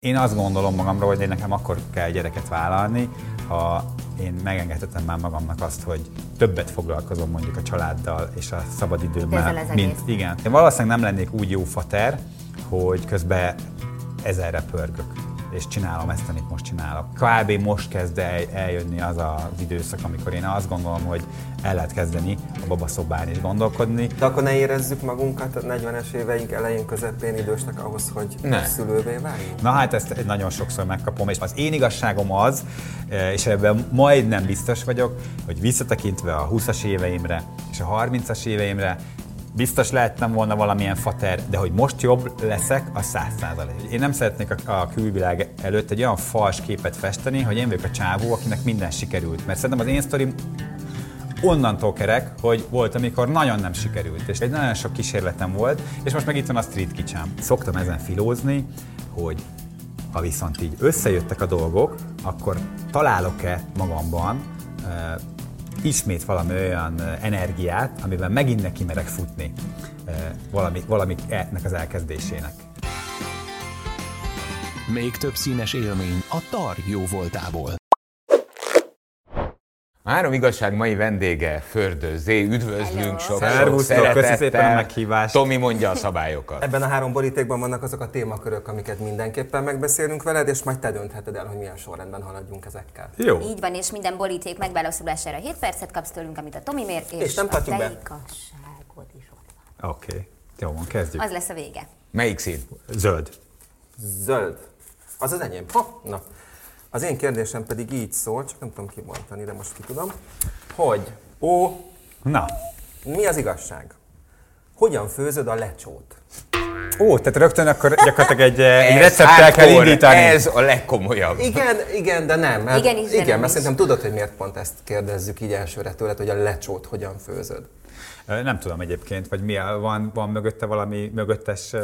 Én azt gondolom magamra, hogy én nekem akkor kell gyereket vállalni, ha én megengedhetem már magamnak azt, hogy többet foglalkozom mondjuk a családdal és a szabadidőmmel. Mint, igen. Én valószínűleg nem lennék úgy jó fater, hogy közben ezerre pörgök és csinálom ezt, amit most csinálok. Kb. most kezd el, eljönni az az időszak, amikor én azt gondolom, hogy el lehet kezdeni a babaszobán is gondolkodni. De akkor ne érezzük magunkat a 40-es éveink elején, közepén idősnek ahhoz, hogy ne. szülővé váljunk? Na hát ezt nagyon sokszor megkapom, és az én igazságom az, eh, és ebben majdnem biztos vagyok, hogy visszatekintve a 20-as éveimre és a 30-as éveimre, biztos lehettem volna valamilyen fater, de hogy most jobb leszek, a száz százalék. Én nem szeretnék a, a külvilág előtt egy olyan fals képet festeni, hogy én vagyok a csávó, akinek minden sikerült. Mert szerintem az én sztorim onnantól kerek, hogy volt, amikor nagyon nem sikerült, és egy nagyon sok kísérletem volt, és most meg itt van a street kicsám. Szoktam ezen filózni, hogy ha viszont így összejöttek a dolgok, akkor találok-e magamban ismét valami olyan energiát, amiben megint neki merek futni valami, valami ennek az elkezdésének. Még több színes élmény a tar jó voltából. A három igazság mai vendége Fördő Zé. Üdvözlünk sok, sok szeretettel. a meghívást. Tomi mondja a szabályokat. Ebben a három borítékban vannak azok a témakörök, amiket mindenképpen megbeszélünk veled, és majd te döntheted el, hogy milyen sorrendben haladjunk ezekkel. Jó. Így van, és minden boríték megválaszolására 7 percet kapsz tőlünk, amit a Tomi mér, és, és nem a te be. igazságod is ott van. Oké, okay. jó van, kezdjük. Az lesz a vége. Melyik szín? Zöld. Zöld. Az az enyém. Ha, na. Az én kérdésem pedig így szól, csak nem tudom kimondani, de most ki tudom, hogy ó, Na. mi az igazság? Hogyan főzöd a lecsót? Ó, tehát rögtön akkor gyakorlatilag egy, egy recepttel kell indítani. Ez a legkomolyabb. Igen, igen, de nem. Mert, igen, is, igen, mert szerintem tudod, hogy miért pont ezt kérdezzük így elsőre tőled, hogy a lecsót hogyan főzöd. Nem tudom egyébként, vagy mi, van, van mögötte valami mögöttes...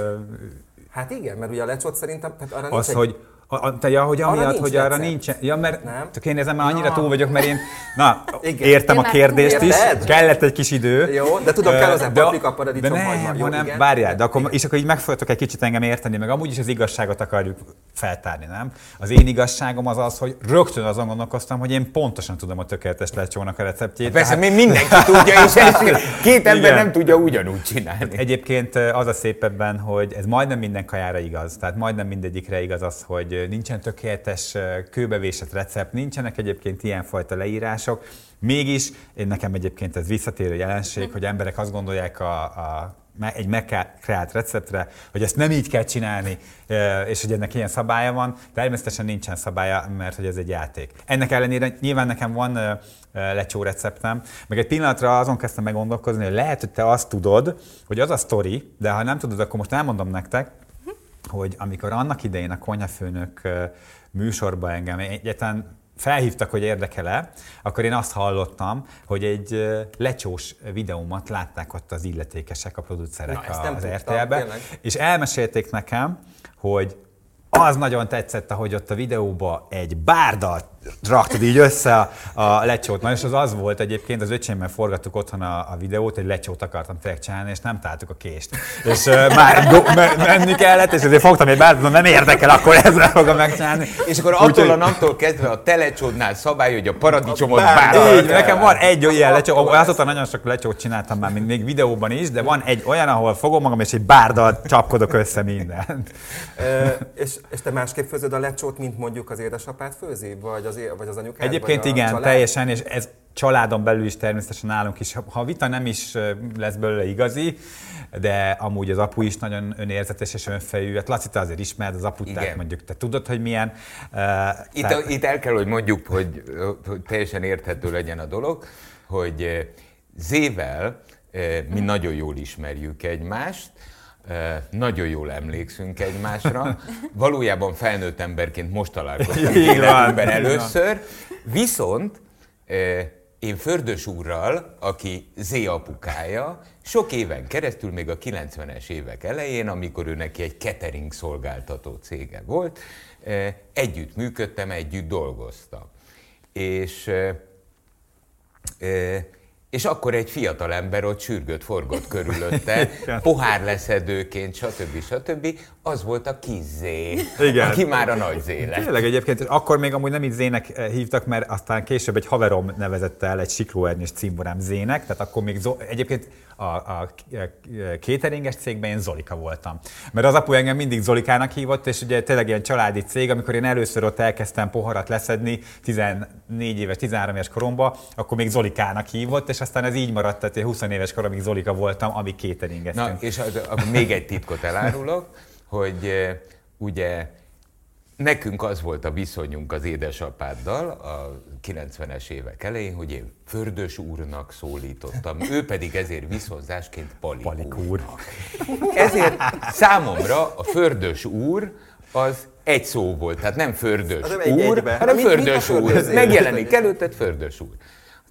Hát igen, mert ugye a lecsót szerintem... Tehát arra az, egy... hogy a, te, ja, hogy amiatt, hogy arra nincs, ja, mert nem? csak én ezen már annyira ja. túl vagyok, mert én, na, igen. értem én a kérdést is, kellett egy kis idő. Jó, de tudom, kell az paprika, paradicsom, de nem, jó, hanem, várjál, de akkor, igen. és akkor így meg fogtok egy kicsit engem érteni, meg amúgy is az igazságot akarjuk feltárni, nem? Az én igazságom az az, hogy rögtön azon gondolkoztam, hogy én pontosan tudom a tökéletes lecsónak a receptjét. Persze, tehát... mindenki tudja, és két ember igen. nem tudja ugyanúgy csinálni. Egyébként az a szép ebben, hogy ez majdnem minden kajára igaz, tehát majdnem mindegyikre igaz az, hogy nincsen tökéletes kőbevésett recept, nincsenek egyébként ilyenfajta leírások, mégis én nekem egyébként ez visszatérő jelenség, hogy emberek azt gondolják a, a egy megkreált receptre, hogy ezt nem így kell csinálni, és hogy ennek ilyen szabálya van. Természetesen nincsen szabálya, mert hogy ez egy játék. Ennek ellenére nyilván nekem van lecsó receptem, meg egy pillanatra azon kezdtem meggondolkozni, hogy lehet, hogy te azt tudod, hogy az a sztori, de ha nem tudod, akkor most elmondom nektek, hogy amikor annak idején a konyhafőnök műsorba engem egyetlen felhívtak, hogy érdekel-e, akkor én azt hallottam, hogy egy lecsós videómat látták ott az illetékesek, a producerek Na, az RTL-be, és elmesélték nekem, hogy az nagyon tetszett, ahogy ott a videóban egy bárdalt raktad így össze a, a lecsót. Na, és az az volt egyébként, az öcsémmel forgattuk otthon a, a videót, hogy lecsót akartam tényleg csinálni, és nem találtuk a kést. És uh, már go, menni kellett, és azért fogtam egy bárdalt, nem érdekel, akkor ezzel fogom megcsinálni. És akkor attól a naptól kezdve a telecsódnál szabály, hogy a paradicsomot bárdalt. Így, nekem van egy olyan lecsó, azóta nagyon sok lecsót csináltam már, még videóban is, de van egy olyan, ahol fogom magam, és egy bárdalt csapkodok össze mindent. és, és te másképp főzöd a lecsót, mint mondjuk az édesapát főzi? Vagy az, vagy az anyukád? Egyébként vagy igen, család? teljesen, és ez családon belül is természetesen nálunk is. Ha a vita nem is lesz belőle igazi, de amúgy az apu is nagyon önérzetes és önfejű. Hát Laci, te azért ismered az aput, tehát mondjuk te tudod, hogy milyen. Uh, itt, tehát... itt el kell, hogy mondjuk, hogy, hogy teljesen érthető legyen a dolog, hogy Zével mi nagyon jól ismerjük egymást, nagyon jól emlékszünk egymásra. Valójában felnőtt emberként most találkoztunk életünkben először. Viszont én Fördös úrral, aki Zé apukája, sok éven keresztül, még a 90-es évek elején, amikor ő neki egy catering szolgáltató cége volt, együtt működtem, együtt dolgoztam. És és akkor egy fiatal ember ott sürgött, forgott körülötte, pohár leszedőként, stb. stb. Az volt a kis zé, Igen. aki már a nagy zé lett. Tényleg egyébként, akkor még amúgy nem így zének eh, hívtak, mert aztán később egy haverom nevezette el egy siklóernyős cimborám zének, tehát akkor még zo- egyébként a, a cateringes cégben én Zolika voltam. Mert az apu engem mindig Zolikának hívott, és ugye tényleg ilyen családi cég, amikor én először ott elkezdtem poharat leszedni 14 éves, 13 éves koromban, akkor még Zolikának hívott, és aztán ez így maradt, tehát 20 éves koromig Zolika voltam, amíg cateringeztünk. Na, és az, az, még egy titkot elárulok, hogy ugye Nekünk az volt a viszonyunk az édesapáddal a 90-es évek elején, hogy én Fördös úrnak szólítottam, ő pedig ezért viszonzásként Palik, Palik úr. Ezért számomra a Fördös úr az egy szó volt, tehát nem Fördös úr, hanem Fördös úr. Megjelenik előtted Fördös úr.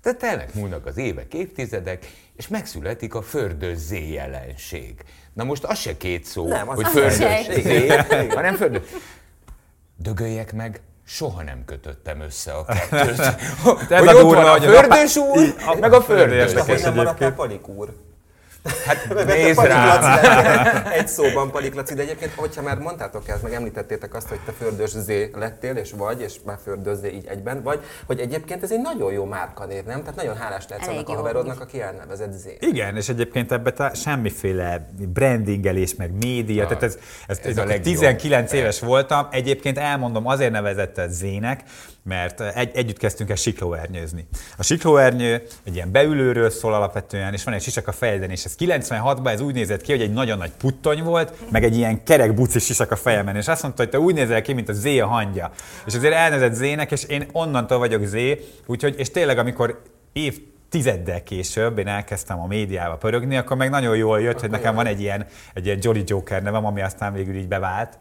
Tehát telnek múlnak az évek, évtizedek, és megszületik a fördös Z jelenség. Na most az se két szó, nem, hogy fördös Z, hanem fördös dögöljek meg, soha nem kötöttem össze a kettőt. hogy a ott van a fördős úr, meg a fördős. De hogy nem maradt a Palik úr? Hát nézd rá! Egy szóban Palik Laci, de egyébként, hogyha már mondtátok ezt, meg említettétek azt, hogy te Fördös Z lettél, és vagy, és már Fördös Z így egyben vagy, hogy egyébként ez egy nagyon jó márkanév, nem? Tehát nagyon hálás lehetsz annak a haverodnak, aki elnevezett Z. Igen, és egyébként ebbe semmiféle brandingelés, meg média, tehát ez, ez, ez, ez a 19 éves voltam, egyébként elmondom, azért nevezett ez Z-nek, mert egy, együtt kezdtünk el siklóernyőzni. A siklóernyő egy ilyen beülőről szól alapvetően, és van egy sisak a fejeden, és ez 96-ban ez úgy nézett ki, hogy egy nagyon nagy puttony volt, meg egy ilyen kerek buci sisak a fejemen, és azt mondta, hogy te úgy nézel ki, mint a Z a hangja. És azért elnevezett Zének, és én onnantól vagyok Z, úgyhogy, és tényleg amikor év tizeddel később én elkezdtem a médiába pörögni, akkor meg nagyon jól jött, hogy nekem van egy ilyen, egy ilyen Jolly Joker nevem, ami aztán végül így bevált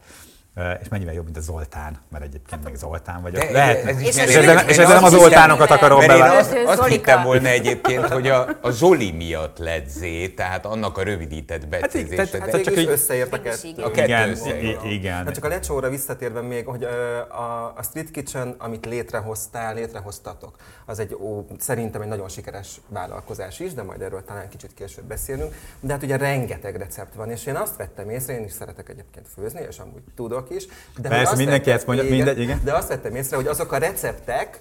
és mennyivel jobb, mint a Zoltán, mert egyébként meg Zoltán vagyok. De, Lehet, ez és, és, ezzel, és ezzel nem a Zoltánokat akarom bevált. Azt, azt hittem volna egyébként, hogy a, a Zoli miatt lett Z, tehát annak a rövidített becézése. Hát, tehát, hát csak így összeértek a kettő igen, igen. Hát csak a lecsóra visszatérve még, hogy a, a Street Kitchen, amit létrehoztál, létrehoztatok, az egy ó, szerintem egy nagyon sikeres vállalkozás is, de majd erről talán kicsit később beszélünk. De hát ugye rengeteg recept van, és én azt vettem észre, én is szeretek egyébként főzni, és amúgy tudok tudok is. De Persze, mindenki ezt mondja, igen, mindegy, igen. De azt vettem észre, hogy azok a receptek,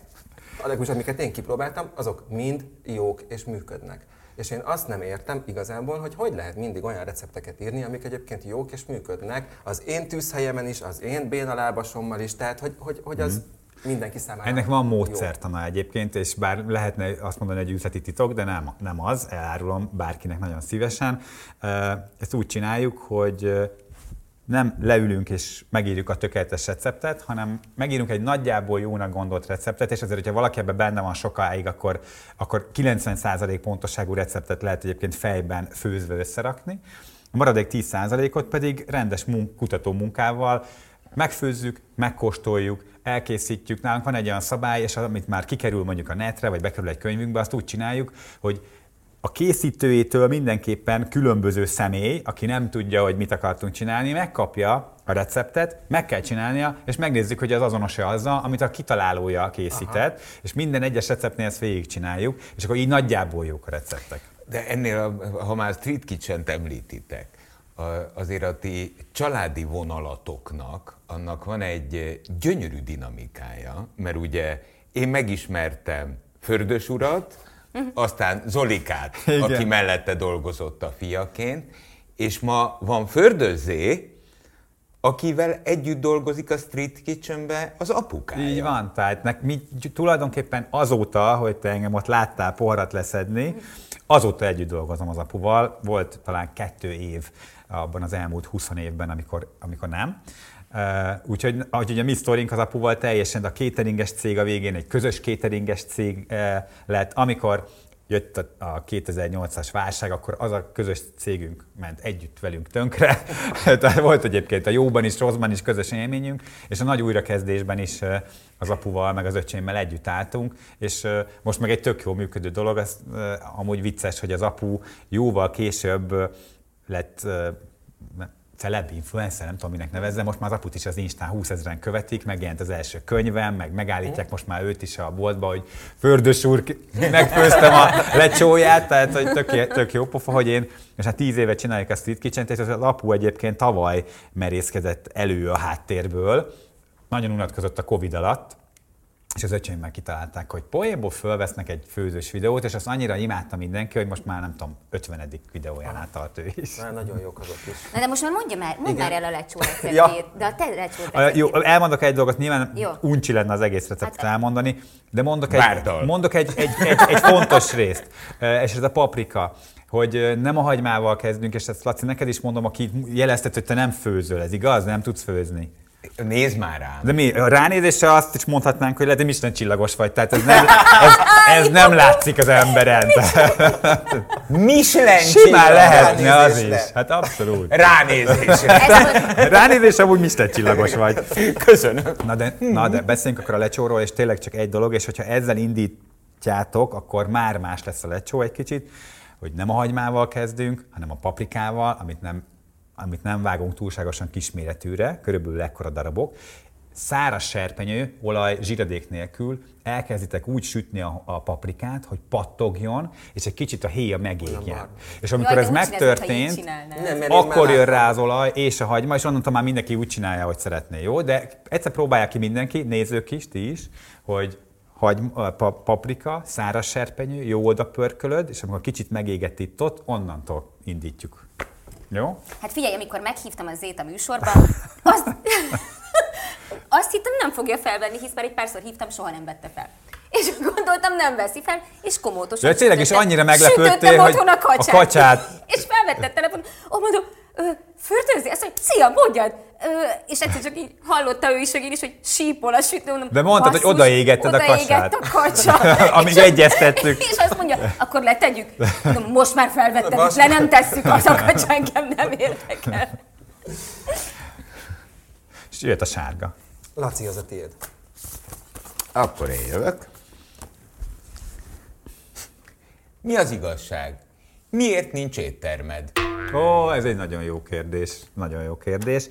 a amiket én kipróbáltam, azok mind jók és működnek. És én azt nem értem igazából, hogy hogy lehet mindig olyan recepteket írni, amik egyébként jók és működnek, az én tűzhelyemen is, az én bénalábasommal is, tehát hogy, hogy, hogy az mm. mindenki számára Ennek van módszertana egyébként, és bár lehetne azt mondani, hogy üzleti titok, de nem, nem az, elárulom bárkinek nagyon szívesen. Ezt úgy csináljuk, hogy nem leülünk és megírjuk a tökéletes receptet, hanem megírunk egy nagyjából jónak gondolt receptet, és azért, hogyha valaki ebben benne van sokáig, akkor, akkor 90% pontosságú receptet lehet egyébként fejben főzve összerakni. A maradék 10%-ot pedig rendes mun- kutató munkával megfőzzük, megkóstoljuk, elkészítjük. Nálunk van egy olyan szabály, és amit már kikerül mondjuk a netre, vagy bekerül egy könyvünkbe, azt úgy csináljuk, hogy a készítőjétől mindenképpen különböző személy, aki nem tudja, hogy mit akartunk csinálni, megkapja a receptet, meg kell csinálnia, és megnézzük, hogy az azonos-e azzal, amit a kitalálója készített, Aha. és minden egyes receptnél ezt végigcsináljuk, és akkor így nagyjából jók a receptek. De ennél, ha már Street Kitchen-t említitek, azért a ti családi vonalatoknak, annak van egy gyönyörű dinamikája, mert ugye én megismertem Fördös urat, aztán Zolikát, Igen. aki mellette dolgozott a fiaként, és ma van Fördözzé, akivel együtt dolgozik a Street Kitchenbe az apukája. Így van, tehát nek, mi tulajdonképpen azóta, hogy te engem ott láttál poharat leszedni, azóta együtt dolgozom az apuval. Volt talán kettő év abban az elmúlt 20 évben, amikor, amikor nem. Uh, úgyhogy ahogy a mi sztorink az apuval teljesen, a cateringes cég a végén egy közös cateringes cég uh, lett, amikor jött a, a 2008-as válság, akkor az a közös cégünk ment együtt velünk tönkre. Tehát volt egyébként a jóban is, rosszban is közös élményünk, és a nagy újrakezdésben is az apuval, meg az öcsémmel együtt álltunk, és most meg egy tök jó működő dolog, ez amúgy vicces, hogy az apu jóval később lett celeb influencer, nem tudom minek nevezze, most már az aput is az Instán 20 ezeren követik, megjelent az első könyvem, meg megállítják most már őt is a boltba, hogy Fördös úr, megfőztem a lecsóját, tehát hogy tök, tök jó pofa, hogy én, és hát tíz éve csináljuk a Street kitchen és az apu egyébként tavaly merészkedett elő a háttérből, nagyon unatkozott a Covid alatt, és az öcsém kitalálták, hogy poénból fölvesznek egy főzős videót, és azt annyira imádta mindenki, hogy most már nem tudom, 50. videójánál tart ő is. Már nagyon jók azok is. Na de most már mondja már, mondd már el a lecsó receptjét, ja. de a te lecsó receptjét. Jó, elmondok egy dolgot, nyilván jó. uncsi lenne az egész receptet hát, elmondani, de mondok egy, mondok egy, egy, egy, egy fontos részt, és ez a paprika hogy nem a hagymával kezdünk, és ezt Laci, neked is mondom, aki jeleztet, hogy te nem főzöl, ez igaz? Nem tudsz főzni. Nézd már rám. De mi, a ránézésre azt is mondhatnánk, hogy lehet, hogy csillagos vagy, tehát ez nem, ez, ez nem látszik az emberen. Michelin Simán lehetne az is. Hát abszolút. Ránézésre. Ránézésre úgy Michelin csillagos vagy. Köszönöm. Na de, na de beszéljünk akkor a lecsóról, és tényleg csak egy dolog, és hogyha ezzel indítjátok, akkor már más lesz a lecsó egy kicsit, hogy nem a hagymával kezdünk, hanem a paprikával, amit nem amit nem vágunk túlságosan kisméretűre, körülbelül ekkora darabok, száraz serpenyő, olaj, zsíradék nélkül elkezditek úgy sütni a, a paprikát, hogy pattogjon, és egy kicsit a héja megégjen. És amikor Jaj, ez megtörtént, nem, akkor jön rá az olaj és a hagyma, és onnantól már mindenki úgy csinálja, hogy szeretné, jó? De egyszer próbálják ki mindenki, nézők is, ti is, hogy hagy, paprika, száraz serpenyő, jó oda pörkölöd, és amikor kicsit megégett itt ott, onnantól indítjuk. Jó? Hát figyelj, amikor meghívtam az Zét a műsorba, azt, azt hittem nem fogja felvenni, hisz már egy párszor hívtam, soha nem vette fel. És gondoltam, nem veszi fel, és komótosan. De tényleg is annyira meglepődtél, hogy a kacsát. A kacsát. és felvette a telefon, ó, mondom, Fördőzi? Azt mondja, szia, mondjad! Ö, és egyszer csak így hallotta ő is, hogy én is, hogy sípol a sütő. Mondom, De mondtad, hogy odaégetted a kacsát. a kacsa. Amíg egyeztettük. És azt mondja, akkor letegyük. Mondom, most már felvetted, le nem tesszük, az a kacsa engem nem érdekel. És jött a sárga. Laci, az a tiéd. Akkor én jövök. Mi az igazság? Miért nincs éttermed? Ó, ez egy nagyon jó kérdés. Nagyon jó kérdés.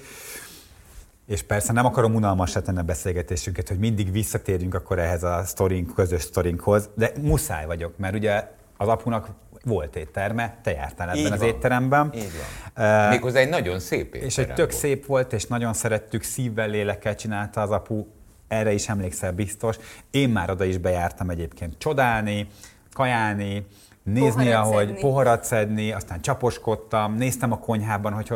És persze nem akarom unalmasra tenni a beszélgetésünket, hogy mindig visszatérjünk akkor ehhez a sztorink, közös sztorinkhoz, de muszáj vagyok, mert ugye az apunak volt étterme, te jártál ebben Így az van. étteremben. Így van. Uh, Méghozzá egy nagyon szép étterem És egy tök volt. szép volt, és nagyon szerettük, szívvel, lélekkel csinálta az apu, erre is emlékszel biztos. Én már oda is bejártam egyébként csodálni, kajálni, nézni, poharat ahogy szedni. poharat szedni, aztán csaposkodtam, néztem a konyhában, hogy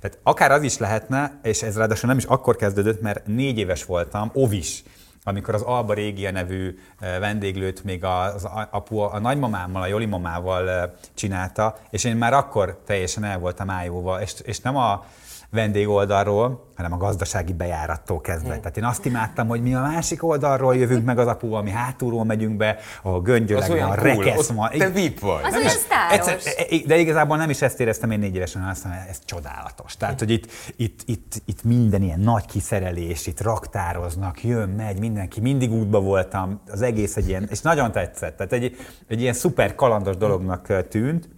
tehát akár az is lehetne, és ez ráadásul nem is akkor kezdődött, mert négy éves voltam, ovis, amikor az Alba Régia nevű eh, vendéglőt még az apu a nagymamámmal, a Joli mamával eh, csinálta, és én már akkor teljesen el voltam ájóval, és, és nem a vendégoldalról, hanem a gazdasági bejárattól kezdve. Hmm. Tehát én azt imádtam, hogy mi a másik oldalról jövünk meg az apuval, mi hátulról megyünk be, a göngyöleg, a rekesz ma. Te VIP vagy. Az olyan egyszer, De igazából nem is ezt éreztem én négy évesen, hanem azt mondom, ez csodálatos. Tehát, hogy itt, itt, itt, itt minden ilyen nagy kiszerelés, itt raktároznak, jön, megy, mindenki, mindig útba voltam, az egész egy ilyen, és nagyon tetszett. Tehát egy, egy ilyen szuper kalandos dolognak tűnt,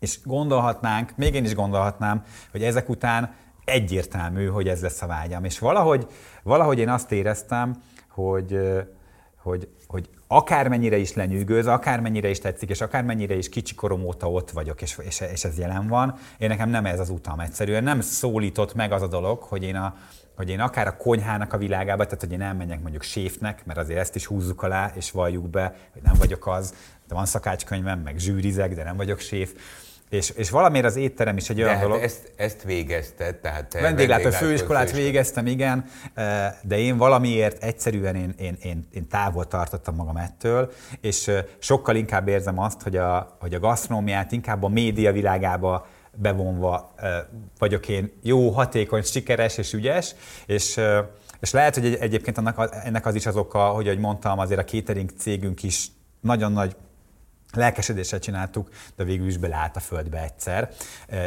és gondolhatnánk, még én is gondolhatnám, hogy ezek után egyértelmű, hogy ez lesz a vágyam. És valahogy, valahogy én azt éreztem, hogy, hogy, hogy akármennyire is lenyűgöz, akármennyire is tetszik, és akármennyire is kicsi korom óta ott vagyok, és, és, és ez jelen van, én nekem nem ez az utam egyszerűen. Nem szólított meg az a dolog, hogy én a, hogy én akár a konyhának a világába, tehát hogy én elmenjek mondjuk séfnek, mert azért ezt is húzzuk alá, és valljuk be, hogy nem vagyok az, de van szakácskönyvem, meg zsűrizek, de nem vagyok séf. És, és valamiért az étterem is egy olyan de hát dolog. Ezt, ezt végezted, tehát te vendéglátó főiskolát. végeztem, igen, eh, de én valamiért egyszerűen én, én, én, én távol tartottam magam ettől, és eh, sokkal inkább érzem azt, hogy a, hogy a gasztronómiát inkább a média világába bevonva vagyok én jó, hatékony, sikeres és ügyes, és és lehet, hogy egyébként annak, ennek az is az oka, hogy ahogy mondtam, azért a catering cégünk is nagyon nagy lelkesedéssel csináltuk, de végül is beleállt a földbe egyszer,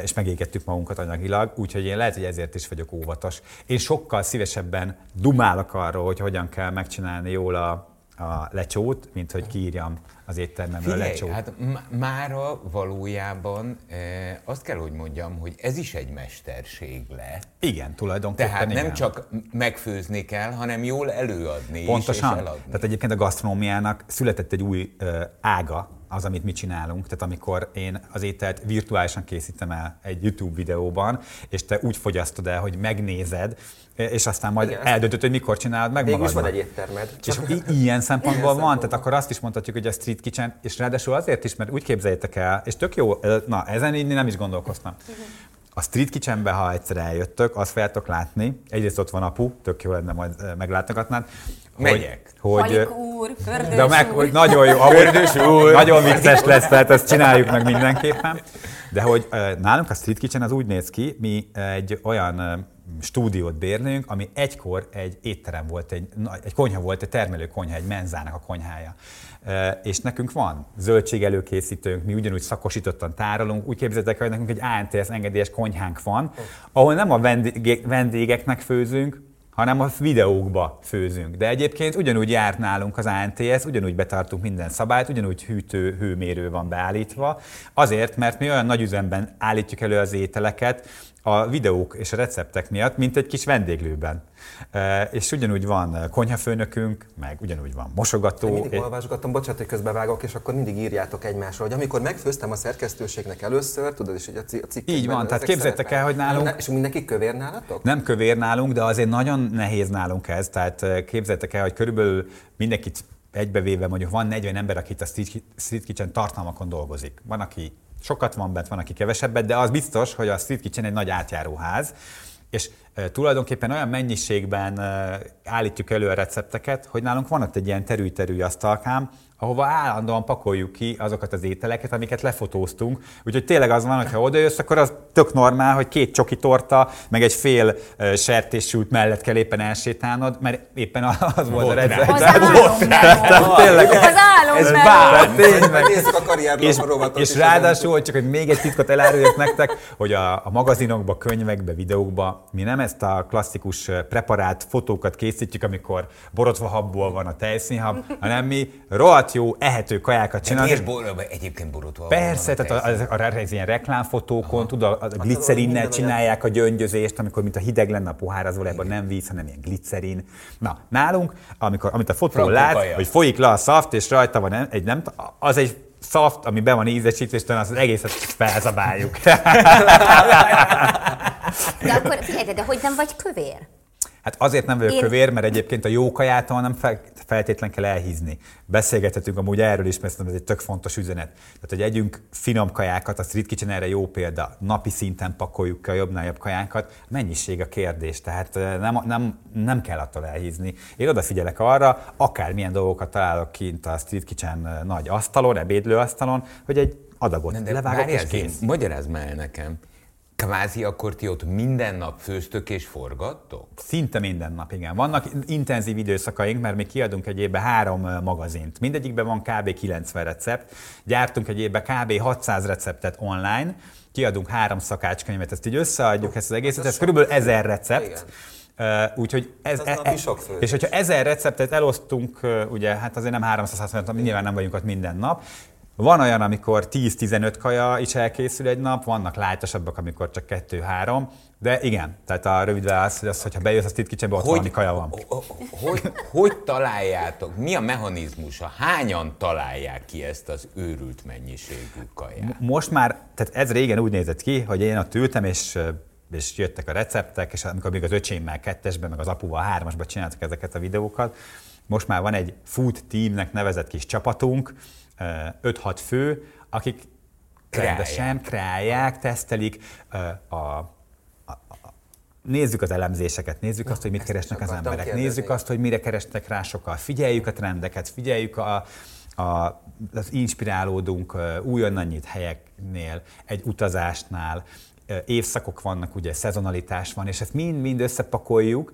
és megégettük magunkat anyagilag, úgyhogy én lehet, hogy ezért is vagyok óvatos. Én sokkal szívesebben dumálok arról, hogy hogyan kell megcsinálni jól a, a lecsót, mint hogy kiírjam az éttermemről lecsót. hát mára valójában e, azt kell, hogy mondjam, hogy ez is egy mesterség lett. Igen, tulajdonképpen Tehát nem igen. csak megfőzni kell, hanem jól előadni Pontosan. is, és eladni. Tehát egyébként a gasztronómiának született egy új ö, ága, az, amit mi csinálunk. Tehát amikor én az ételt virtuálisan készítem el egy YouTube videóban, és te úgy fogyasztod el, hogy megnézed, és aztán majd Igen. eldöntöd, hogy mikor csinálod meg Végül is van magadnak. egy éttermed. És i- ilyen szempontból van, szempontból. tehát akkor azt is mondhatjuk, hogy a street kitchen, és ráadásul azért is, mert úgy képzeljétek el, és tök jó, na ezen így nem is gondolkoztam. A street kitchenbe, ha egyszer eljöttök, azt fogjátok látni, egyrészt ott van apu, tök jó lenne, majd meglátogatnád. hogy- Megyek. Hogy, Halik úr, fördős de meg, úr. hogy nagyon jó, ahogy, nagyon vicces lesz, tehát ezt csináljuk meg mindenképpen. De hogy nálunk a Street Kitchen az úgy néz ki, mi egy olyan stúdiót bérlünk, ami egykor egy étterem volt, egy, egy konyha volt, egy termelő konyha, egy menzának a konyhája. És nekünk van zöldség előkészítőnk, mi ugyanúgy szakosítottan tárolunk, úgy képzeljétek, el, hogy nekünk egy ANTS engedélyes konyhánk van, ahol nem a vendégek, vendégeknek főzünk, hanem a videókba főzünk. De egyébként ugyanúgy járt nálunk az ANTS, ugyanúgy betartunk minden szabályt, ugyanúgy hűtő, hőmérő van beállítva, azért, mert mi olyan nagy üzemben állítjuk elő az ételeket a videók és a receptek miatt, mint egy kis vendéglőben. E, És ugyanúgy van konyhafőnökünk, meg ugyanúgy van mosogató. mindig és- olvasgattam, bocsánat, hogy közbevágok, és akkor mindig írjátok egymásra, hogy amikor megfőztem a szerkesztőségnek először, tudod, és hogy a ci- a cikkekben Így van, tehát képzeljétek el, hogy nálunk- És mindenki kövér nálatok? Nem kövér nálunk, de azért nagyon nehéz nálunk ez. Tehát eh, képzeljétek el, hogy körülbelül mindenkit egybevéve mondjuk van 40 ember, akit a Street Kitchen tartalmakon dolgozik. Van, aki sokat van bent, van, aki kevesebbet, de az biztos, hogy a Street Kitchen egy nagy átjáróház, és tulajdonképpen olyan mennyiségben állítjuk elő a recepteket, hogy nálunk van ott egy ilyen terű-terű asztalkám, ahova állandóan pakoljuk ki azokat az ételeket, amiket lefotóztunk. Úgyhogy tényleg az van, hogy ha odajössz, akkor az tök normál, hogy két csoki torta, meg egy fél sertéssült mellett kell éppen elsétálnod, mert éppen az volt a recept. Az álom Tényleg. Az álom Ez bár, tényleg. És, és ráadásul, hogy csak hogy még egy titkot eláruljak nektek, hogy a, a magazinokba, könyvekbe, videókba mi nem ezt a klasszikus preparált fotókat készítjük, amikor borotva habból van a tejszínhab, hanem mi rohadt jó, ehető kajákat miért és bor, egyébként borotva Persze, van a tehát az, az, ilyen reklámfotókon, tudod, a, a gliccerinnel minden csinálják a gyöngyözést, amikor mint a hideg lenne a pohár, az valójában nem víz, hanem ilyen glicerin. Na, nálunk, amikor, amit a fotó Frankó lát, hogy folyik le a szaft, és rajta van egy nem, az egy szaft, ami be van ízesítve, és az egészet felzabáljuk. De akkor figyelj, de, de hogy nem vagy kövér? Hát azért nem vagyok Én- kövér, mert egyébként a jó kajától nem fel, feltétlen kell elhízni. Beszélgethetünk amúgy erről is, mert ez egy tök fontos üzenet. Tehát, hogy együnk finom kajákat, a Street Kitchen erre jó példa. Napi szinten pakoljuk ki a jobbnál jobb kajákat. Mennyiség a kérdés, tehát eh, nem, nem, nem kell attól elhízni. Én odafigyelek arra, akármilyen dolgokat találok kint a Street Kitchen nagy asztalon, ebédlőasztalon, hogy egy adagot De levágok és kész. Magyarázd már el nekem. Kvázi akkor ti ott minden nap főztök és forgattok? Szinte minden nap, igen. Vannak intenzív időszakaink, mert mi kiadunk egy évben három magazint. Mindegyikben van kb. 90 recept. Gyártunk egy évben kb. 600 receptet online, kiadunk három szakácskönyvet, ezt így összeadjuk, ezt az egészet, ez körülbelül 1000 recept. Igen. Uh, úgyhogy ez, Ez e, e, sok főzés. és hogyha ezer receptet elosztunk, uh, ugye, hát azért nem 360 nap, nyilván nem vagyunk ott minden nap, van olyan, amikor 10-15 kaja is elkészül egy nap, vannak lájtosabbak, amikor csak 2-3, de igen, tehát a rövid válasz, hogy az, hogyha bejössz a Street Kitchenbe, ott valami kaja van. Hogy, hogy, hogy találjátok? Mi a mechanizmusa? Hányan találják ki ezt az őrült mennyiségű kaját? Most már, tehát ez régen úgy nézett ki, hogy én ott ültem, és, és jöttek a receptek, és amikor még az öcsémmel kettesben, meg az apuval hármasban csináltak ezeket a videókat, most már van egy food teamnek nevezett kis csapatunk, 5-6 fő, akik Kreálják. rendesen kreálják, tesztelik a, a, Nézzük az elemzéseket, nézzük azt, hogy mit keresnek az emberek, kérdezni. nézzük azt, hogy mire keresnek rá sokkal, figyeljük a trendeket, figyeljük a, a, az inspirálódunk újonnan nyit helyeknél, egy utazásnál, évszakok vannak, ugye szezonalitás van, és ezt mind-mind összepakoljuk,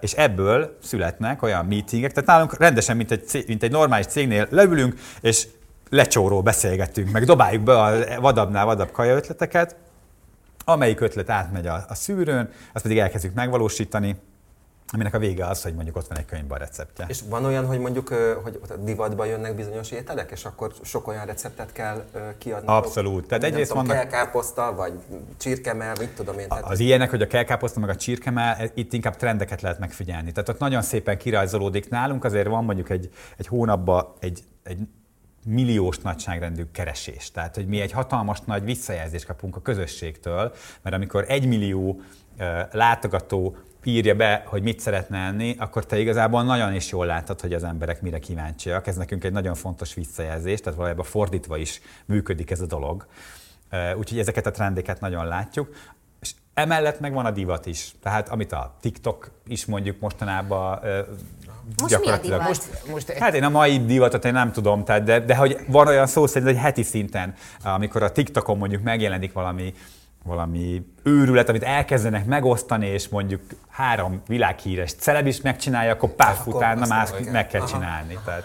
és ebből születnek olyan meetingek, tehát nálunk rendesen, mint egy, mint egy normális cégnél leülünk, és lecsóról beszélgetünk, meg dobáljuk be a vadabbnál vadabb kaja ötleteket, amelyik ötlet átmegy a, a szűrőn, azt pedig elkezdjük megvalósítani, aminek a vége az, hogy mondjuk ott van egy könyvben a receptje. És van olyan, hogy mondjuk hogy divatba jönnek bizonyos ételek, és akkor sok olyan receptet kell kiadni? Abszolút. Tehát egyrészt tudom, vannak- kelkáposzta, vagy csirkemel, mit tudom én. Tehát Az ilyenek, hogy a kelkáposzta meg a csirkemel, e- itt inkább trendeket lehet megfigyelni. Tehát ott nagyon szépen kirajzolódik nálunk, azért van mondjuk egy, egy hónapban egy, egy milliós nagyságrendű keresés. Tehát, hogy mi egy hatalmas nagy visszajelzést kapunk a közösségtől, mert amikor egy millió látogató írja be, hogy mit szeretne enni, akkor te igazából nagyon is jól látod, hogy az emberek mire kíváncsiak. Ez nekünk egy nagyon fontos visszajelzés, tehát valójában fordítva is működik ez a dolog. Úgyhogy ezeket a trendeket nagyon látjuk. És emellett meg van a divat is. Tehát amit a TikTok is mondjuk mostanában Most mi a divat? Most, most egy Hát én a mai divatot én nem tudom, tehát de, de hogy van olyan szó szerint, hogy heti szinten, amikor a TikTokon mondjuk megjelenik valami, valami őrület, amit elkezdenek megosztani, és mondjuk három világhíres celeb is megcsinálja, akkor páf utána igen. meg kell Aha. csinálni. Tehát,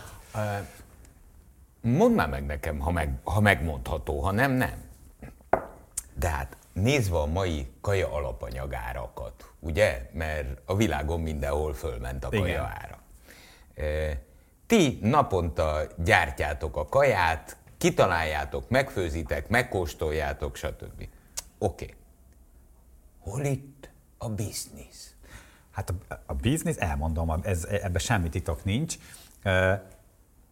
Mondd már meg nekem, ha, meg, ha megmondható, ha nem, nem. De hát nézve a mai kaja alapanyagárakat, ugye? Mert a világon mindenhol fölment a kaja Igen. ára. Ti naponta gyártjátok a kaját, kitaláljátok, megfőzitek, megkóstoljátok, stb. Oké. Okay. Hol itt a biznisz? Hát a, a biznisz, elmondom, ez, ebben semmi titok nincs.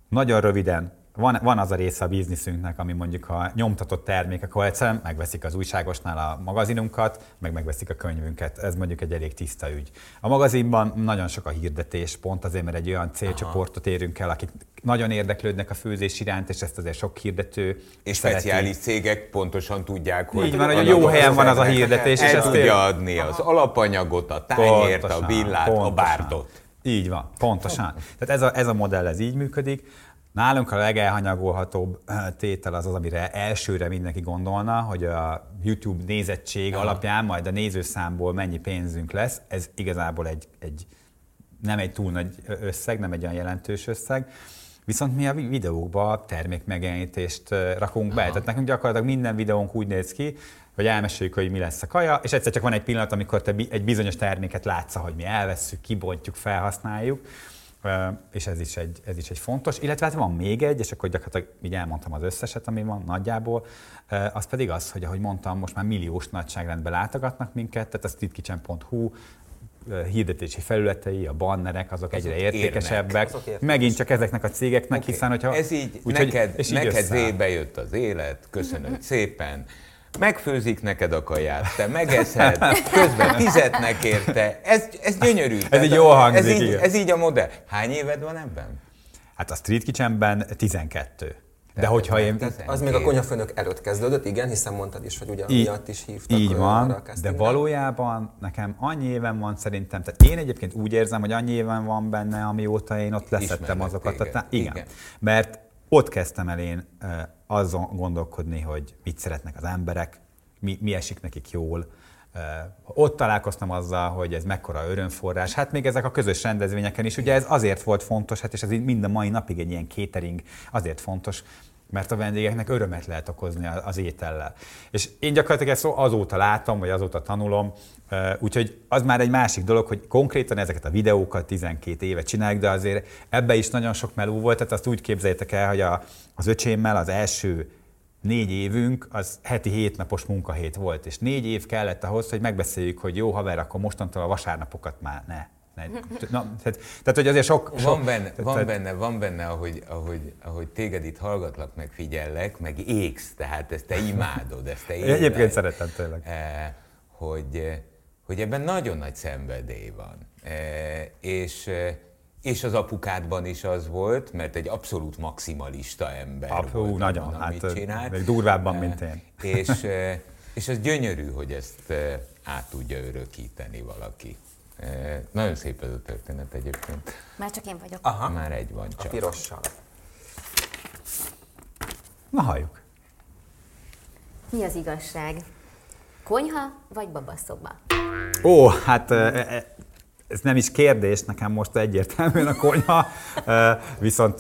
Nagyon röviden, van, van az a része a bizniszünknek, ami mondjuk a nyomtatott termékek, ahol egyszerűen megveszik az újságosnál a magazinunkat, meg megveszik a könyvünket. Ez mondjuk egy elég tiszta ügy. A magazinban nagyon sok a hirdetés, pont azért, mert egy olyan célcsoportot érünk el, akik nagyon érdeklődnek a főzés iránt, és ezt azért sok hirdető És szereti. speciális cégek pontosan tudják, hogy Így van, hogy a jó helyen van az a hirdetés, és el ezt tudja adni az alapanyagot, a tányért, a Pontosan, villát, a pontosan. bártot. Így van, pontosan. Tehát ez a, ez a modell, ez így működik. Nálunk a legelhanyagolhatóbb eh, tétel az az, amire elsőre mindenki gondolna, hogy a YouTube nézettség alapján majd a nézőszámból mennyi pénzünk lesz. Ez igazából egy, egy nem egy túl nagy összeg, nem egy olyan jelentős összeg. Viszont mi a vi- videókba termék megjelenítést eh, rakunk be. Tehát nekünk gyakorlatilag minden videónk úgy néz ki, hogy elmeséljük, hogy mi lesz a kaja, és egyszer csak van egy pillanat, amikor te egy bizonyos terméket látsz, hogy mi elvesszük, kibontjuk, felhasználjuk, és ez is, egy, ez is egy fontos. Illetve hát van még egy, és akkor gyakorlatilag így elmondtam az összeset, ami van nagyjából, az pedig az, hogy ahogy mondtam, most már milliós nagyságrendben látogatnak minket, tehát a streetkitchen.hu ö, hirdetési felületei, a bannerek, azok egyre érnek. értékesebbek. Azok értékesek. Megint csak ezeknek a cégeknek, Oké. hiszen hogyha... Ez így, úgyhogy- neked, és így neked zébe jött az élet, köszönöm szépen. Megfőzik neked a kaját, te megeszed, közben fizetnek érte. Ez, ez gyönyörű. Tehát így jól hangzik, ez így, igen. ez így a modell. Hány éved van ebben? Hát a Street Kitchenben 12. De hogyha én... Tehát az még a konyhafőnök előtt kezdődött, igen, hiszen mondtad is, hogy ugye Így- miatt is hívtak Így van, arra de valójában nekem annyi éven van szerintem, tehát én egyébként úgy érzem, hogy annyi éven van benne, amióta én ott leszettem Ismerlek azokat. téged, Tehát, igen. igen. Mert ott kezdtem el én azon gondolkodni, hogy mit szeretnek az emberek, mi, mi esik nekik jól. Ott találkoztam azzal, hogy ez mekkora örömforrás. Hát még ezek a közös rendezvényeken is, ugye ez azért volt fontos, hát és ez mind a mai napig egy ilyen catering azért fontos, mert a vendégeknek örömet lehet okozni az étellel. És én gyakorlatilag ezt azóta látom, vagy azóta tanulom, úgyhogy az már egy másik dolog, hogy konkrétan ezeket a videókat 12 éve csináljuk, de azért ebbe is nagyon sok melú volt, tehát azt úgy képzeljétek el, hogy a, az öcsémmel az első négy évünk az heti hétnapos munkahét volt, és négy év kellett ahhoz, hogy megbeszéljük, hogy jó haver, akkor mostantól a vasárnapokat már ne. Ne. Na, tehát, tehát, hogy azért sok... sok Van benne, van tehát- benne, van benne ahogy, ahogy, ahogy téged itt hallgatlak, meg figyellek, meg égsz, tehát ezt te imádod, ezt te éled. Egyébként szeretem tényleg. Eh, hogy, hogy ebben nagyon nagy szenvedély van. Eh, És, eh, és az apukádban is az volt, mert egy abszolút maximalista ember Apu, volt nagyon, abban, hát, amit csinál. még durvábban, mint én. És, és az gyönyörű, hogy ezt át tudja örökíteni valaki. Eh, Nagyon szép ez a történet egyébként. Már csak én vagyok. Aha, Már egy van a csak. pirossal. Na halljuk. Mi az igazság? Konyha vagy babaszoba? Ó, hát ö, ö, ez nem is kérdés, nekem most egyértelműen a konyha, viszont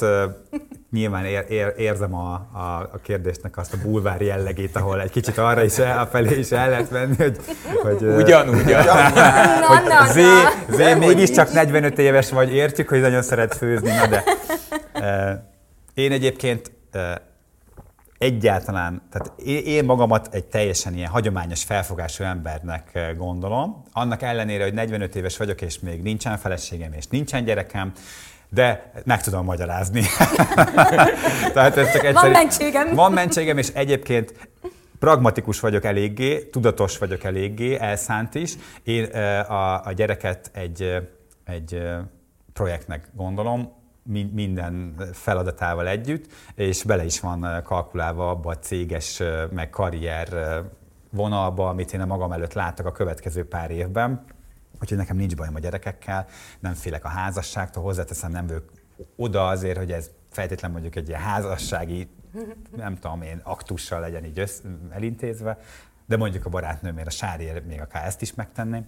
nyilván ér, ér, érzem a, a, a kérdésnek azt a bulvár jellegét, ahol egy kicsit arra is, el, felé is el lehet menni, hogy, hogy Ugyanúgy. Na, na, Zé. Zé mégiscsak 45 éves vagy, értjük, hogy nagyon szeret főzni, na de én egyébként egyáltalán, tehát én, magamat egy teljesen ilyen hagyományos felfogású embernek gondolom, annak ellenére, hogy 45 éves vagyok, és még nincsen feleségem, és nincsen gyerekem, de meg tudom magyarázni. Tehát ez csak egyszerű. mentségem. Van mentségem, és egyébként pragmatikus vagyok eléggé, tudatos vagyok eléggé, elszánt is. Én a, a gyereket egy, egy projektnek gondolom, min- minden feladatával együtt, és bele is van kalkulálva abba a céges, meg karrier vonalba, amit én a magam előtt láttak a következő pár évben. Úgyhogy nekem nincs bajom a gyerekekkel, nem félek a házasságtól, hozzáteszem, nem vagyok oda azért, hogy ez feltétlen mondjuk egy ilyen házassági, nem tudom én, aktussal legyen így össz, elintézve, de mondjuk a barátnőmért, a Sáriért még akár ezt is megtenném.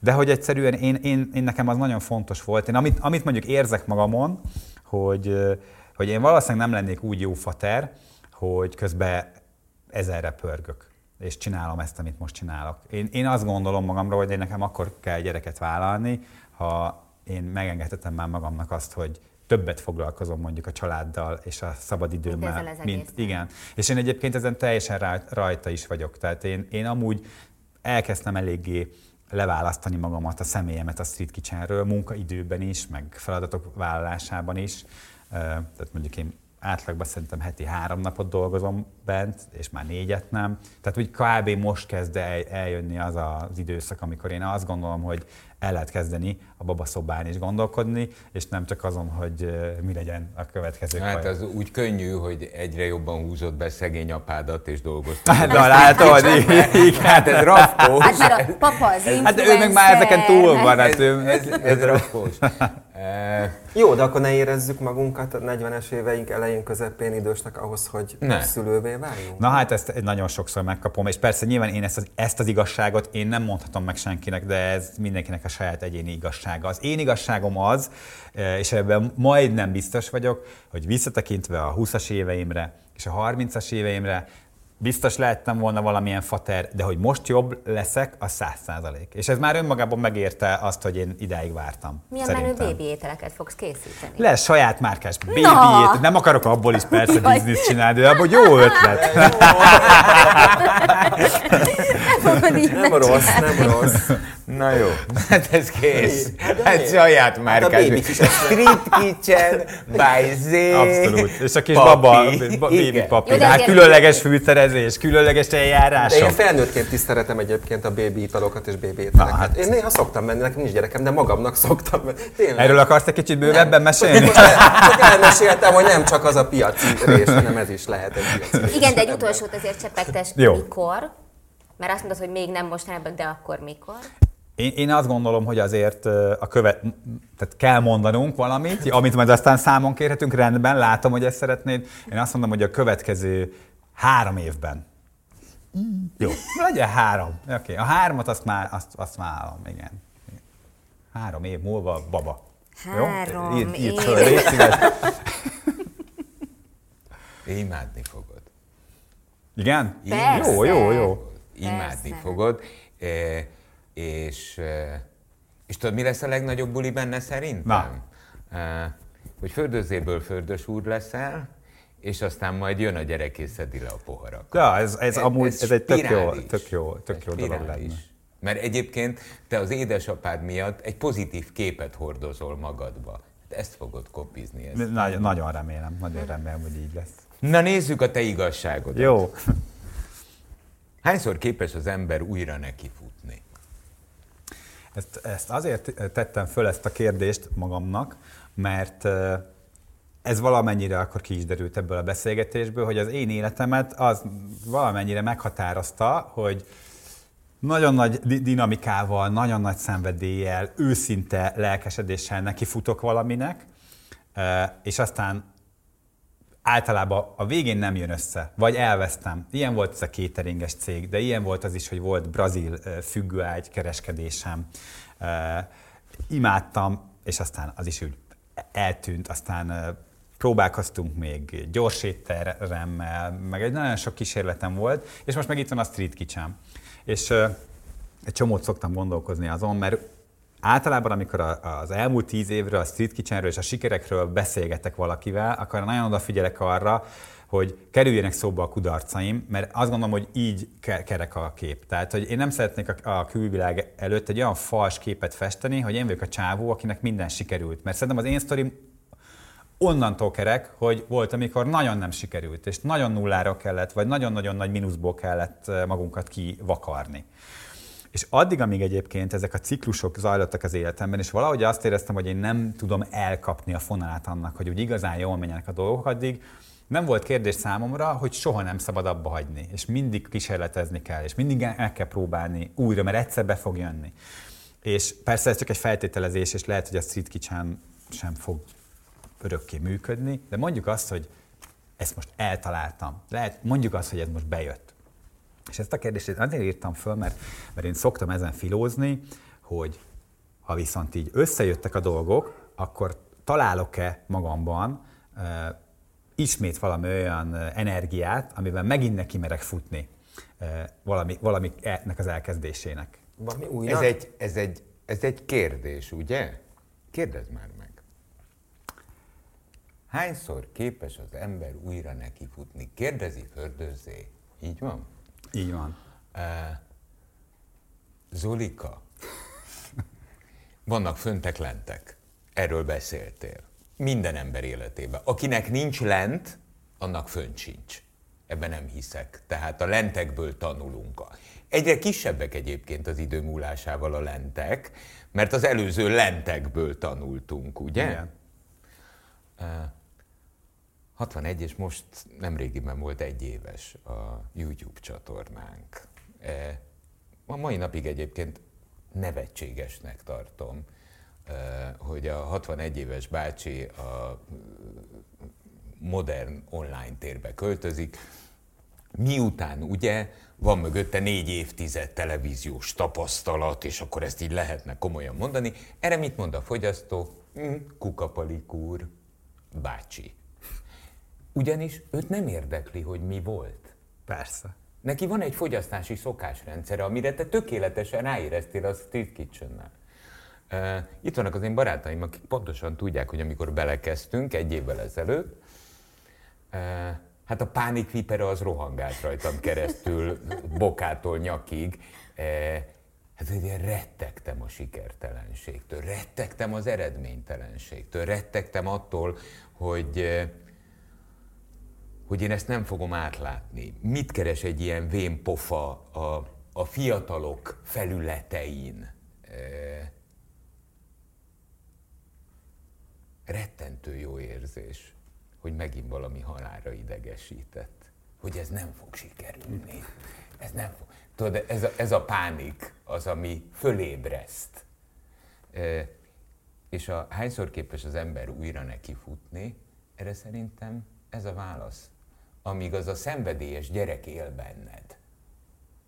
De hogy egyszerűen én, én, én nekem az nagyon fontos volt. Én amit, amit mondjuk érzek magamon, hogy, hogy én valószínűleg nem lennék úgy jó fater, hogy közben ezerre pörgök és csinálom ezt, amit most csinálok. Én, én azt gondolom magamról, hogy én nekem akkor kell gyereket vállalni, ha én megengedhetem már magamnak azt, hogy többet foglalkozom mondjuk a családdal és a szabadidőmmel. Mint ezzel az egésszel. igen. És én egyébként ezen teljesen rá- rajta is vagyok. Tehát én, én amúgy elkezdtem eléggé leválasztani magamat, a személyemet a Street Kitchenről, munkaidőben is, meg feladatok vállalásában is. Tehát mondjuk én átlagban szerintem heti három napot dolgozom bent, és már négyet nem. Tehát úgy kb. most kezd el, eljönni az az időszak, amikor én azt gondolom, hogy el lehet kezdeni a babaszobán is gondolkodni, és nem csak azon, hogy mi legyen a következő Hát kaja. az úgy könnyű, hogy egyre jobban húzott be szegény apádat és dolgoztat. Hát, na, látod, igen. Hát ez rafkós. Hát mert a papa az Hát ő meg már ezeken túl van, hát ő, Ez, ez rafkós. Eh, Jó, de akkor ne érezzük magunkat a 40-es éveink elején, közepén idősnek ahhoz, hogy Ne. szülővé váljunk. Na hát ezt nagyon sokszor megkapom, és persze nyilván én ezt az, ezt az igazságot én nem mondhatom meg senkinek, de ez mindenkinek a saját egyéni igazsága. Az én igazságom az, eh, és ebben majdnem biztos vagyok, hogy visszatekintve a 20-as éveimre és a 30-as éveimre, biztos lehettem volna valamilyen fater, de hogy most jobb leszek, az száz százalék. És ez már önmagában megérte azt, hogy én idáig vártam. Milyen szerintem. menő bébi ételeket fogsz készíteni? Lesz saját márkás baby Na! Nem akarok abból is persze bizniszt csinálni, de abból jó ötlet. Így Nem rossz, nem rossz. Na jó, hát ez kész. Hát Hát saját a márkás. is ezt- Street Kitchen by Z. Abszolút. És a kis Papi. baba, ba- baby papi. Jó, de Hát igen. különleges De eljárások. én felnőttként is szeretem egyébként a bébi italokat és bébi ételeket. Hát. Én néha szoktam menni, nekem nincs gyerekem, de magamnak szoktam menni. Tényleg. Erről akarsz egy kicsit bővebben mesélni? Csak, el- csak elmeséltem, hogy nem csak az a piaci rész, hanem ez is lehet egy piaci rész. Igen, de egy utolsót azért csepegtes. Jó. Mikor? Mert azt mondod, hogy még nem mostanában, de akkor mikor? Én, én azt gondolom, hogy azért a követ, tehát kell mondanunk valamit, amit majd aztán számon kérhetünk, rendben, látom, hogy ezt szeretnéd. Én azt mondom, hogy a következő három évben. Jó, legyen három. Oké, okay. a hármat azt már, azt, azt vállalom, igen. Három év múlva baba. Három Írd, írd év. föl, légy. Imádni fogod. Igen? Persze. Jó, jó, jó. Imádni Persze. fogod. E, és, e, és tudod, mi lesz a legnagyobb buli benne szerintem? E, hogy földözéből földös úr leszel, és aztán majd jön a gyerek és szedi le a poharak. Ja, ez, ez, amúgy ez egy tök jó, tök jó, tök jó Ez dolog lenne. Mert egyébként te az édesapád miatt egy pozitív képet hordozol magadba. Ezt fogod kopizni. Ezt. Nagy, nagyon remélem, nagyon remélem, hogy így lesz. Na nézzük a te igazságodat. Jó. Hányszor képes az ember újra nekifutni? Ezt, ezt azért tettem föl ezt a kérdést magamnak, mert ez valamennyire akkor ki is derült ebből a beszélgetésből, hogy az én életemet az valamennyire meghatározta, hogy nagyon nagy di- dinamikával, nagyon nagy szenvedéllyel, őszinte lelkesedéssel nekifutok valaminek, eh, és aztán általában a végén nem jön össze, vagy elvesztem. Ilyen volt ez a cateringes cég, de ilyen volt az is, hogy volt brazil függőágy kereskedésem. Imádtam, és aztán az is úgy eltűnt, aztán próbálkoztunk még gyors étteremmel, meg egy nagyon sok kísérletem volt, és most meg itt van a Street Kitchen. És ö, egy csomót szoktam gondolkozni azon, mert általában, amikor az elmúlt tíz évről, a Street Kitchenről és a sikerekről beszélgetek valakivel, akkor nagyon odafigyelek arra, hogy kerüljenek szóba a kudarcaim, mert azt gondolom, hogy így ke- kerek a kép. Tehát, hogy én nem szeretnék a külvilág előtt egy olyan fals képet festeni, hogy én vagyok a csávó, akinek minden sikerült. Mert szerintem az én sztorim onnantól kerek, hogy volt, amikor nagyon nem sikerült, és nagyon nullára kellett, vagy nagyon-nagyon nagy mínuszból kellett eh, magunkat kivakarni. És addig, amíg egyébként ezek a ciklusok zajlottak az életemben, és valahogy azt éreztem, hogy én nem tudom elkapni a fonalát annak, hogy úgy igazán jól menjenek a dolgok, addig nem volt kérdés számomra, hogy soha nem szabad abba hagyni, és mindig kísérletezni kell, és mindig el kell próbálni újra, mert egyszer be fog jönni. És persze ez csak egy feltételezés, és lehet, hogy a Street Kitchen sem fog örökké működni, de mondjuk azt, hogy ezt most eltaláltam. Lehet, mondjuk azt, hogy ez most bejött. És ezt a kérdést azért írtam föl, mert, mert én szoktam ezen filózni, hogy ha viszont így összejöttek a dolgok, akkor találok-e magamban uh, ismét valami olyan energiát, amivel megint neki merek futni uh, valami, valami ennek az elkezdésének. Valami. Ez egy, ez, egy, ez egy kérdés, ugye? Kérdezd már meg. Hányszor képes az ember újra nekifutni? Kérdezi Fördőzzé. Így van? Így van. Zolika, vannak föntek, lentek. Erről beszéltél. Minden ember életében. Akinek nincs lent, annak fönt sincs. Ebben nem hiszek. Tehát a lentekből tanulunk. Egyre kisebbek egyébként az idő múlásával a lentek, mert az előző lentekből tanultunk, ugye? Igen. 61, és most nemrégiben volt egy éves a YouTube csatornánk. E, A mai napig egyébként nevetségesnek tartom, e, hogy a 61 éves bácsi a modern online térbe költözik, miután ugye van mögötte négy évtized televíziós tapasztalat, és akkor ezt így lehetne komolyan mondani. Erre mit mond a fogyasztó? Hm, kukapalik úr, bácsi. Ugyanis őt nem érdekli, hogy mi volt. Persze. Neki van egy fogyasztási szokásrendszere, amire te tökéletesen ráéreztél a Street Kitchen-nel. Uh, itt vannak az én barátaim, akik pontosan tudják, hogy amikor belekezdtünk egy évvel ezelőtt, uh, hát a pánik vipere az rohangált rajtam keresztül, bokától nyakig. Uh, hát ugye rettegtem a sikertelenségtől, rettegtem az eredménytelenségtől, rettegtem attól, hogy uh, hogy én ezt nem fogom átlátni. Mit keres egy ilyen vénpofa a, a fiatalok felületein? E, rettentő jó érzés, hogy megint valami halára idegesített. Hogy ez nem fog sikerülni. Ez nem fog. Tudod, ez a, ez a pánik az, ami fölébreszt. E, és a, hányszor képes az ember újra nekifutni, erre szerintem ez a válasz. Amíg az a szenvedélyes gyerek él benned,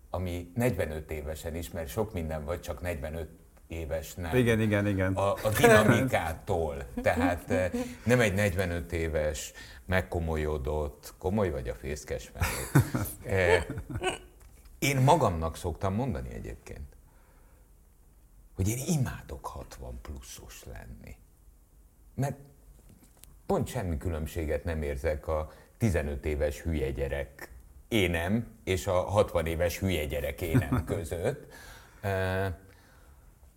ami 45 évesen is, mert sok minden vagy, csak 45 éves nem. Igen, igen, igen. A, a dinamikától. Tehát eh, nem egy 45 éves, megkomolyodott, komoly vagy a fészkes felé. Eh, Én magamnak szoktam mondani egyébként, hogy én imádok 60 pluszos lenni. Mert pont semmi különbséget nem érzek a 15 éves hülye gyerek énem és a 60 éves hülye gyerek énem között. E,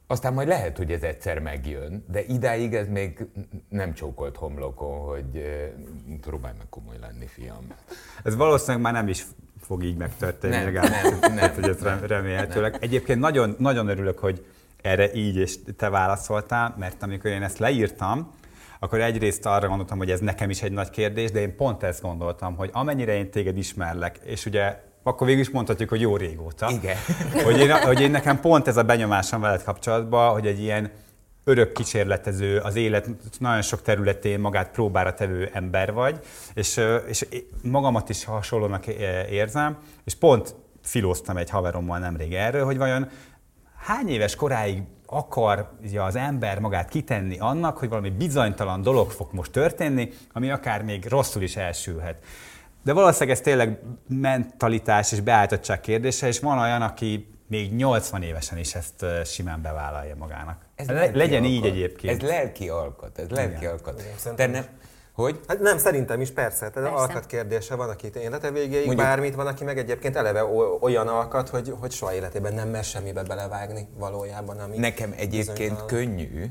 aztán majd lehet, hogy ez egyszer megjön, de idáig ez még nem csókolt homlokon, hogy e, próbálj meg komoly lenni, fiam. Ez valószínűleg már nem is fog így megtörténni, Nem, legalább. nem, nem. Hát, hogy ez rem- remélhetőleg. Egyébként nagyon, nagyon örülök, hogy erre így és te válaszoltál, mert amikor én ezt leírtam, akkor egyrészt arra gondoltam, hogy ez nekem is egy nagy kérdés, de én pont ezt gondoltam, hogy amennyire én téged ismerlek, és ugye akkor végül is mondhatjuk, hogy jó régóta. Igen. Hogy én, hogy én nekem pont ez a benyomásom veled kapcsolatban, hogy egy ilyen örök kísérletező, az élet nagyon sok területén magát próbára tevő ember vagy, és, és magamat is hasonlónak érzem, és pont filóztam egy haverommal nemrég erről, hogy vajon hány éves koráig akarja az ember magát kitenni annak, hogy valami bizonytalan dolog fog most történni, ami akár még rosszul is elsülhet. De valószínűleg ez tényleg mentalitás és beállítottság kérdése, és van olyan, aki még 80 évesen is ezt simán bevállalja magának. Ez lelki legyen így alkat. egyébként. Ez lelki alkat, ez lelki Igen. alkat. Te nem, hogy? Hát nem, szerintem is persze. Tehát Persze. alkat kérdése van, aki élete végéig Mondjuk- bármit, van, aki meg egyébként eleve olyan alkat, hogy, hogy soha életében nem mer semmibe belevágni valójában. Ami Nekem egyébként könnyű,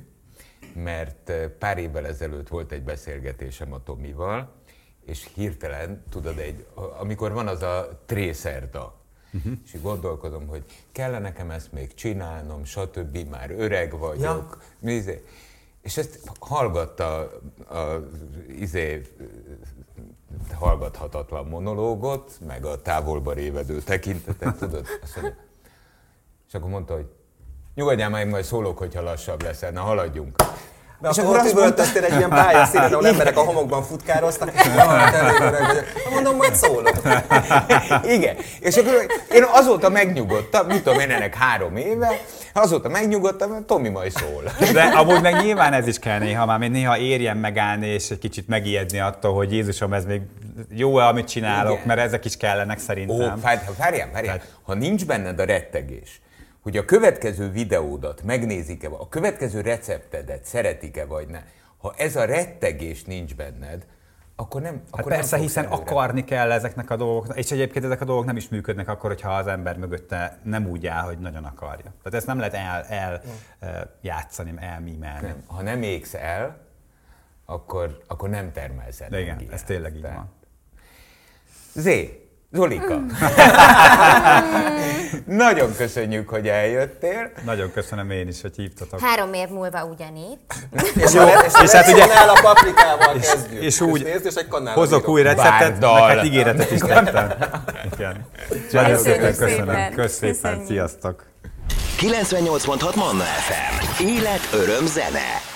mert pár évvel ezelőtt volt egy beszélgetésem a Tomival, és hirtelen, tudod, egy, amikor van az a trészerda, uh-huh. és így gondolkodom, hogy kellene nekem ezt még csinálnom, stb. Már öreg vagyok. Ja. És ezt hallgatta az izé, hallgathatatlan monológot, meg a távolba révedő tekintetet, tudod? Mondja, és akkor mondta, hogy nyugodjál meg, majd szólok, hogyha lassabb leszel, na haladjunk. De És akkor azt mondta- üvöltöztél egy ilyen pályaszínen, ahol emberek a homokban futkároztak, és Mondom, majd szólok. Igen. És akkor én azóta megnyugodtam, mit tudom én, ennek három éve, azóta megnyugodtam, hogy Tomi majd szól. De amúgy meg nyilván ez is kell néha, már néha érjen megállni, és egy kicsit megijedni attól, hogy Jézusom, ez még jó-e, amit csinálok, Igen. mert ezek is kellenek Ó, szerintem. várjál, várjál, várjál. Ha nincs benned a rettegés, hogy a következő videódat megnézik-e, a következő receptedet szeretik-e vagy ne, ha ez a rettegés nincs benned, akkor nem, Hát akkor persze, nem hiszen előre. akarni kell ezeknek a dolgoknak, és egyébként ezek a dolgok nem is működnek akkor, hogyha az ember mögötte nem úgy áll, hogy nagyon akarja. Tehát ezt nem lehet el, el el játszani, elmímelni. Nem. Ha nem égsz el, akkor, akkor nem termelsz De igen, ez tényleg így Tehát- van. Zé, Zolika. Nagyon köszönjük, hogy eljöttél. Nagyon köszönöm én is, hogy hívtatok. Három év múlva ugyanitt. És, a, és, és hát ugye- el a paprikával kezdjük. és úgy nézd, és egy Hozok új receptet, meg hát ígéretet is tettem. Igen. Nagyon szépen köszönöm. szépen. Kösz szépen, Köszönjük. sziasztok. 98.6 Manna FM. Élet, öröm, zene.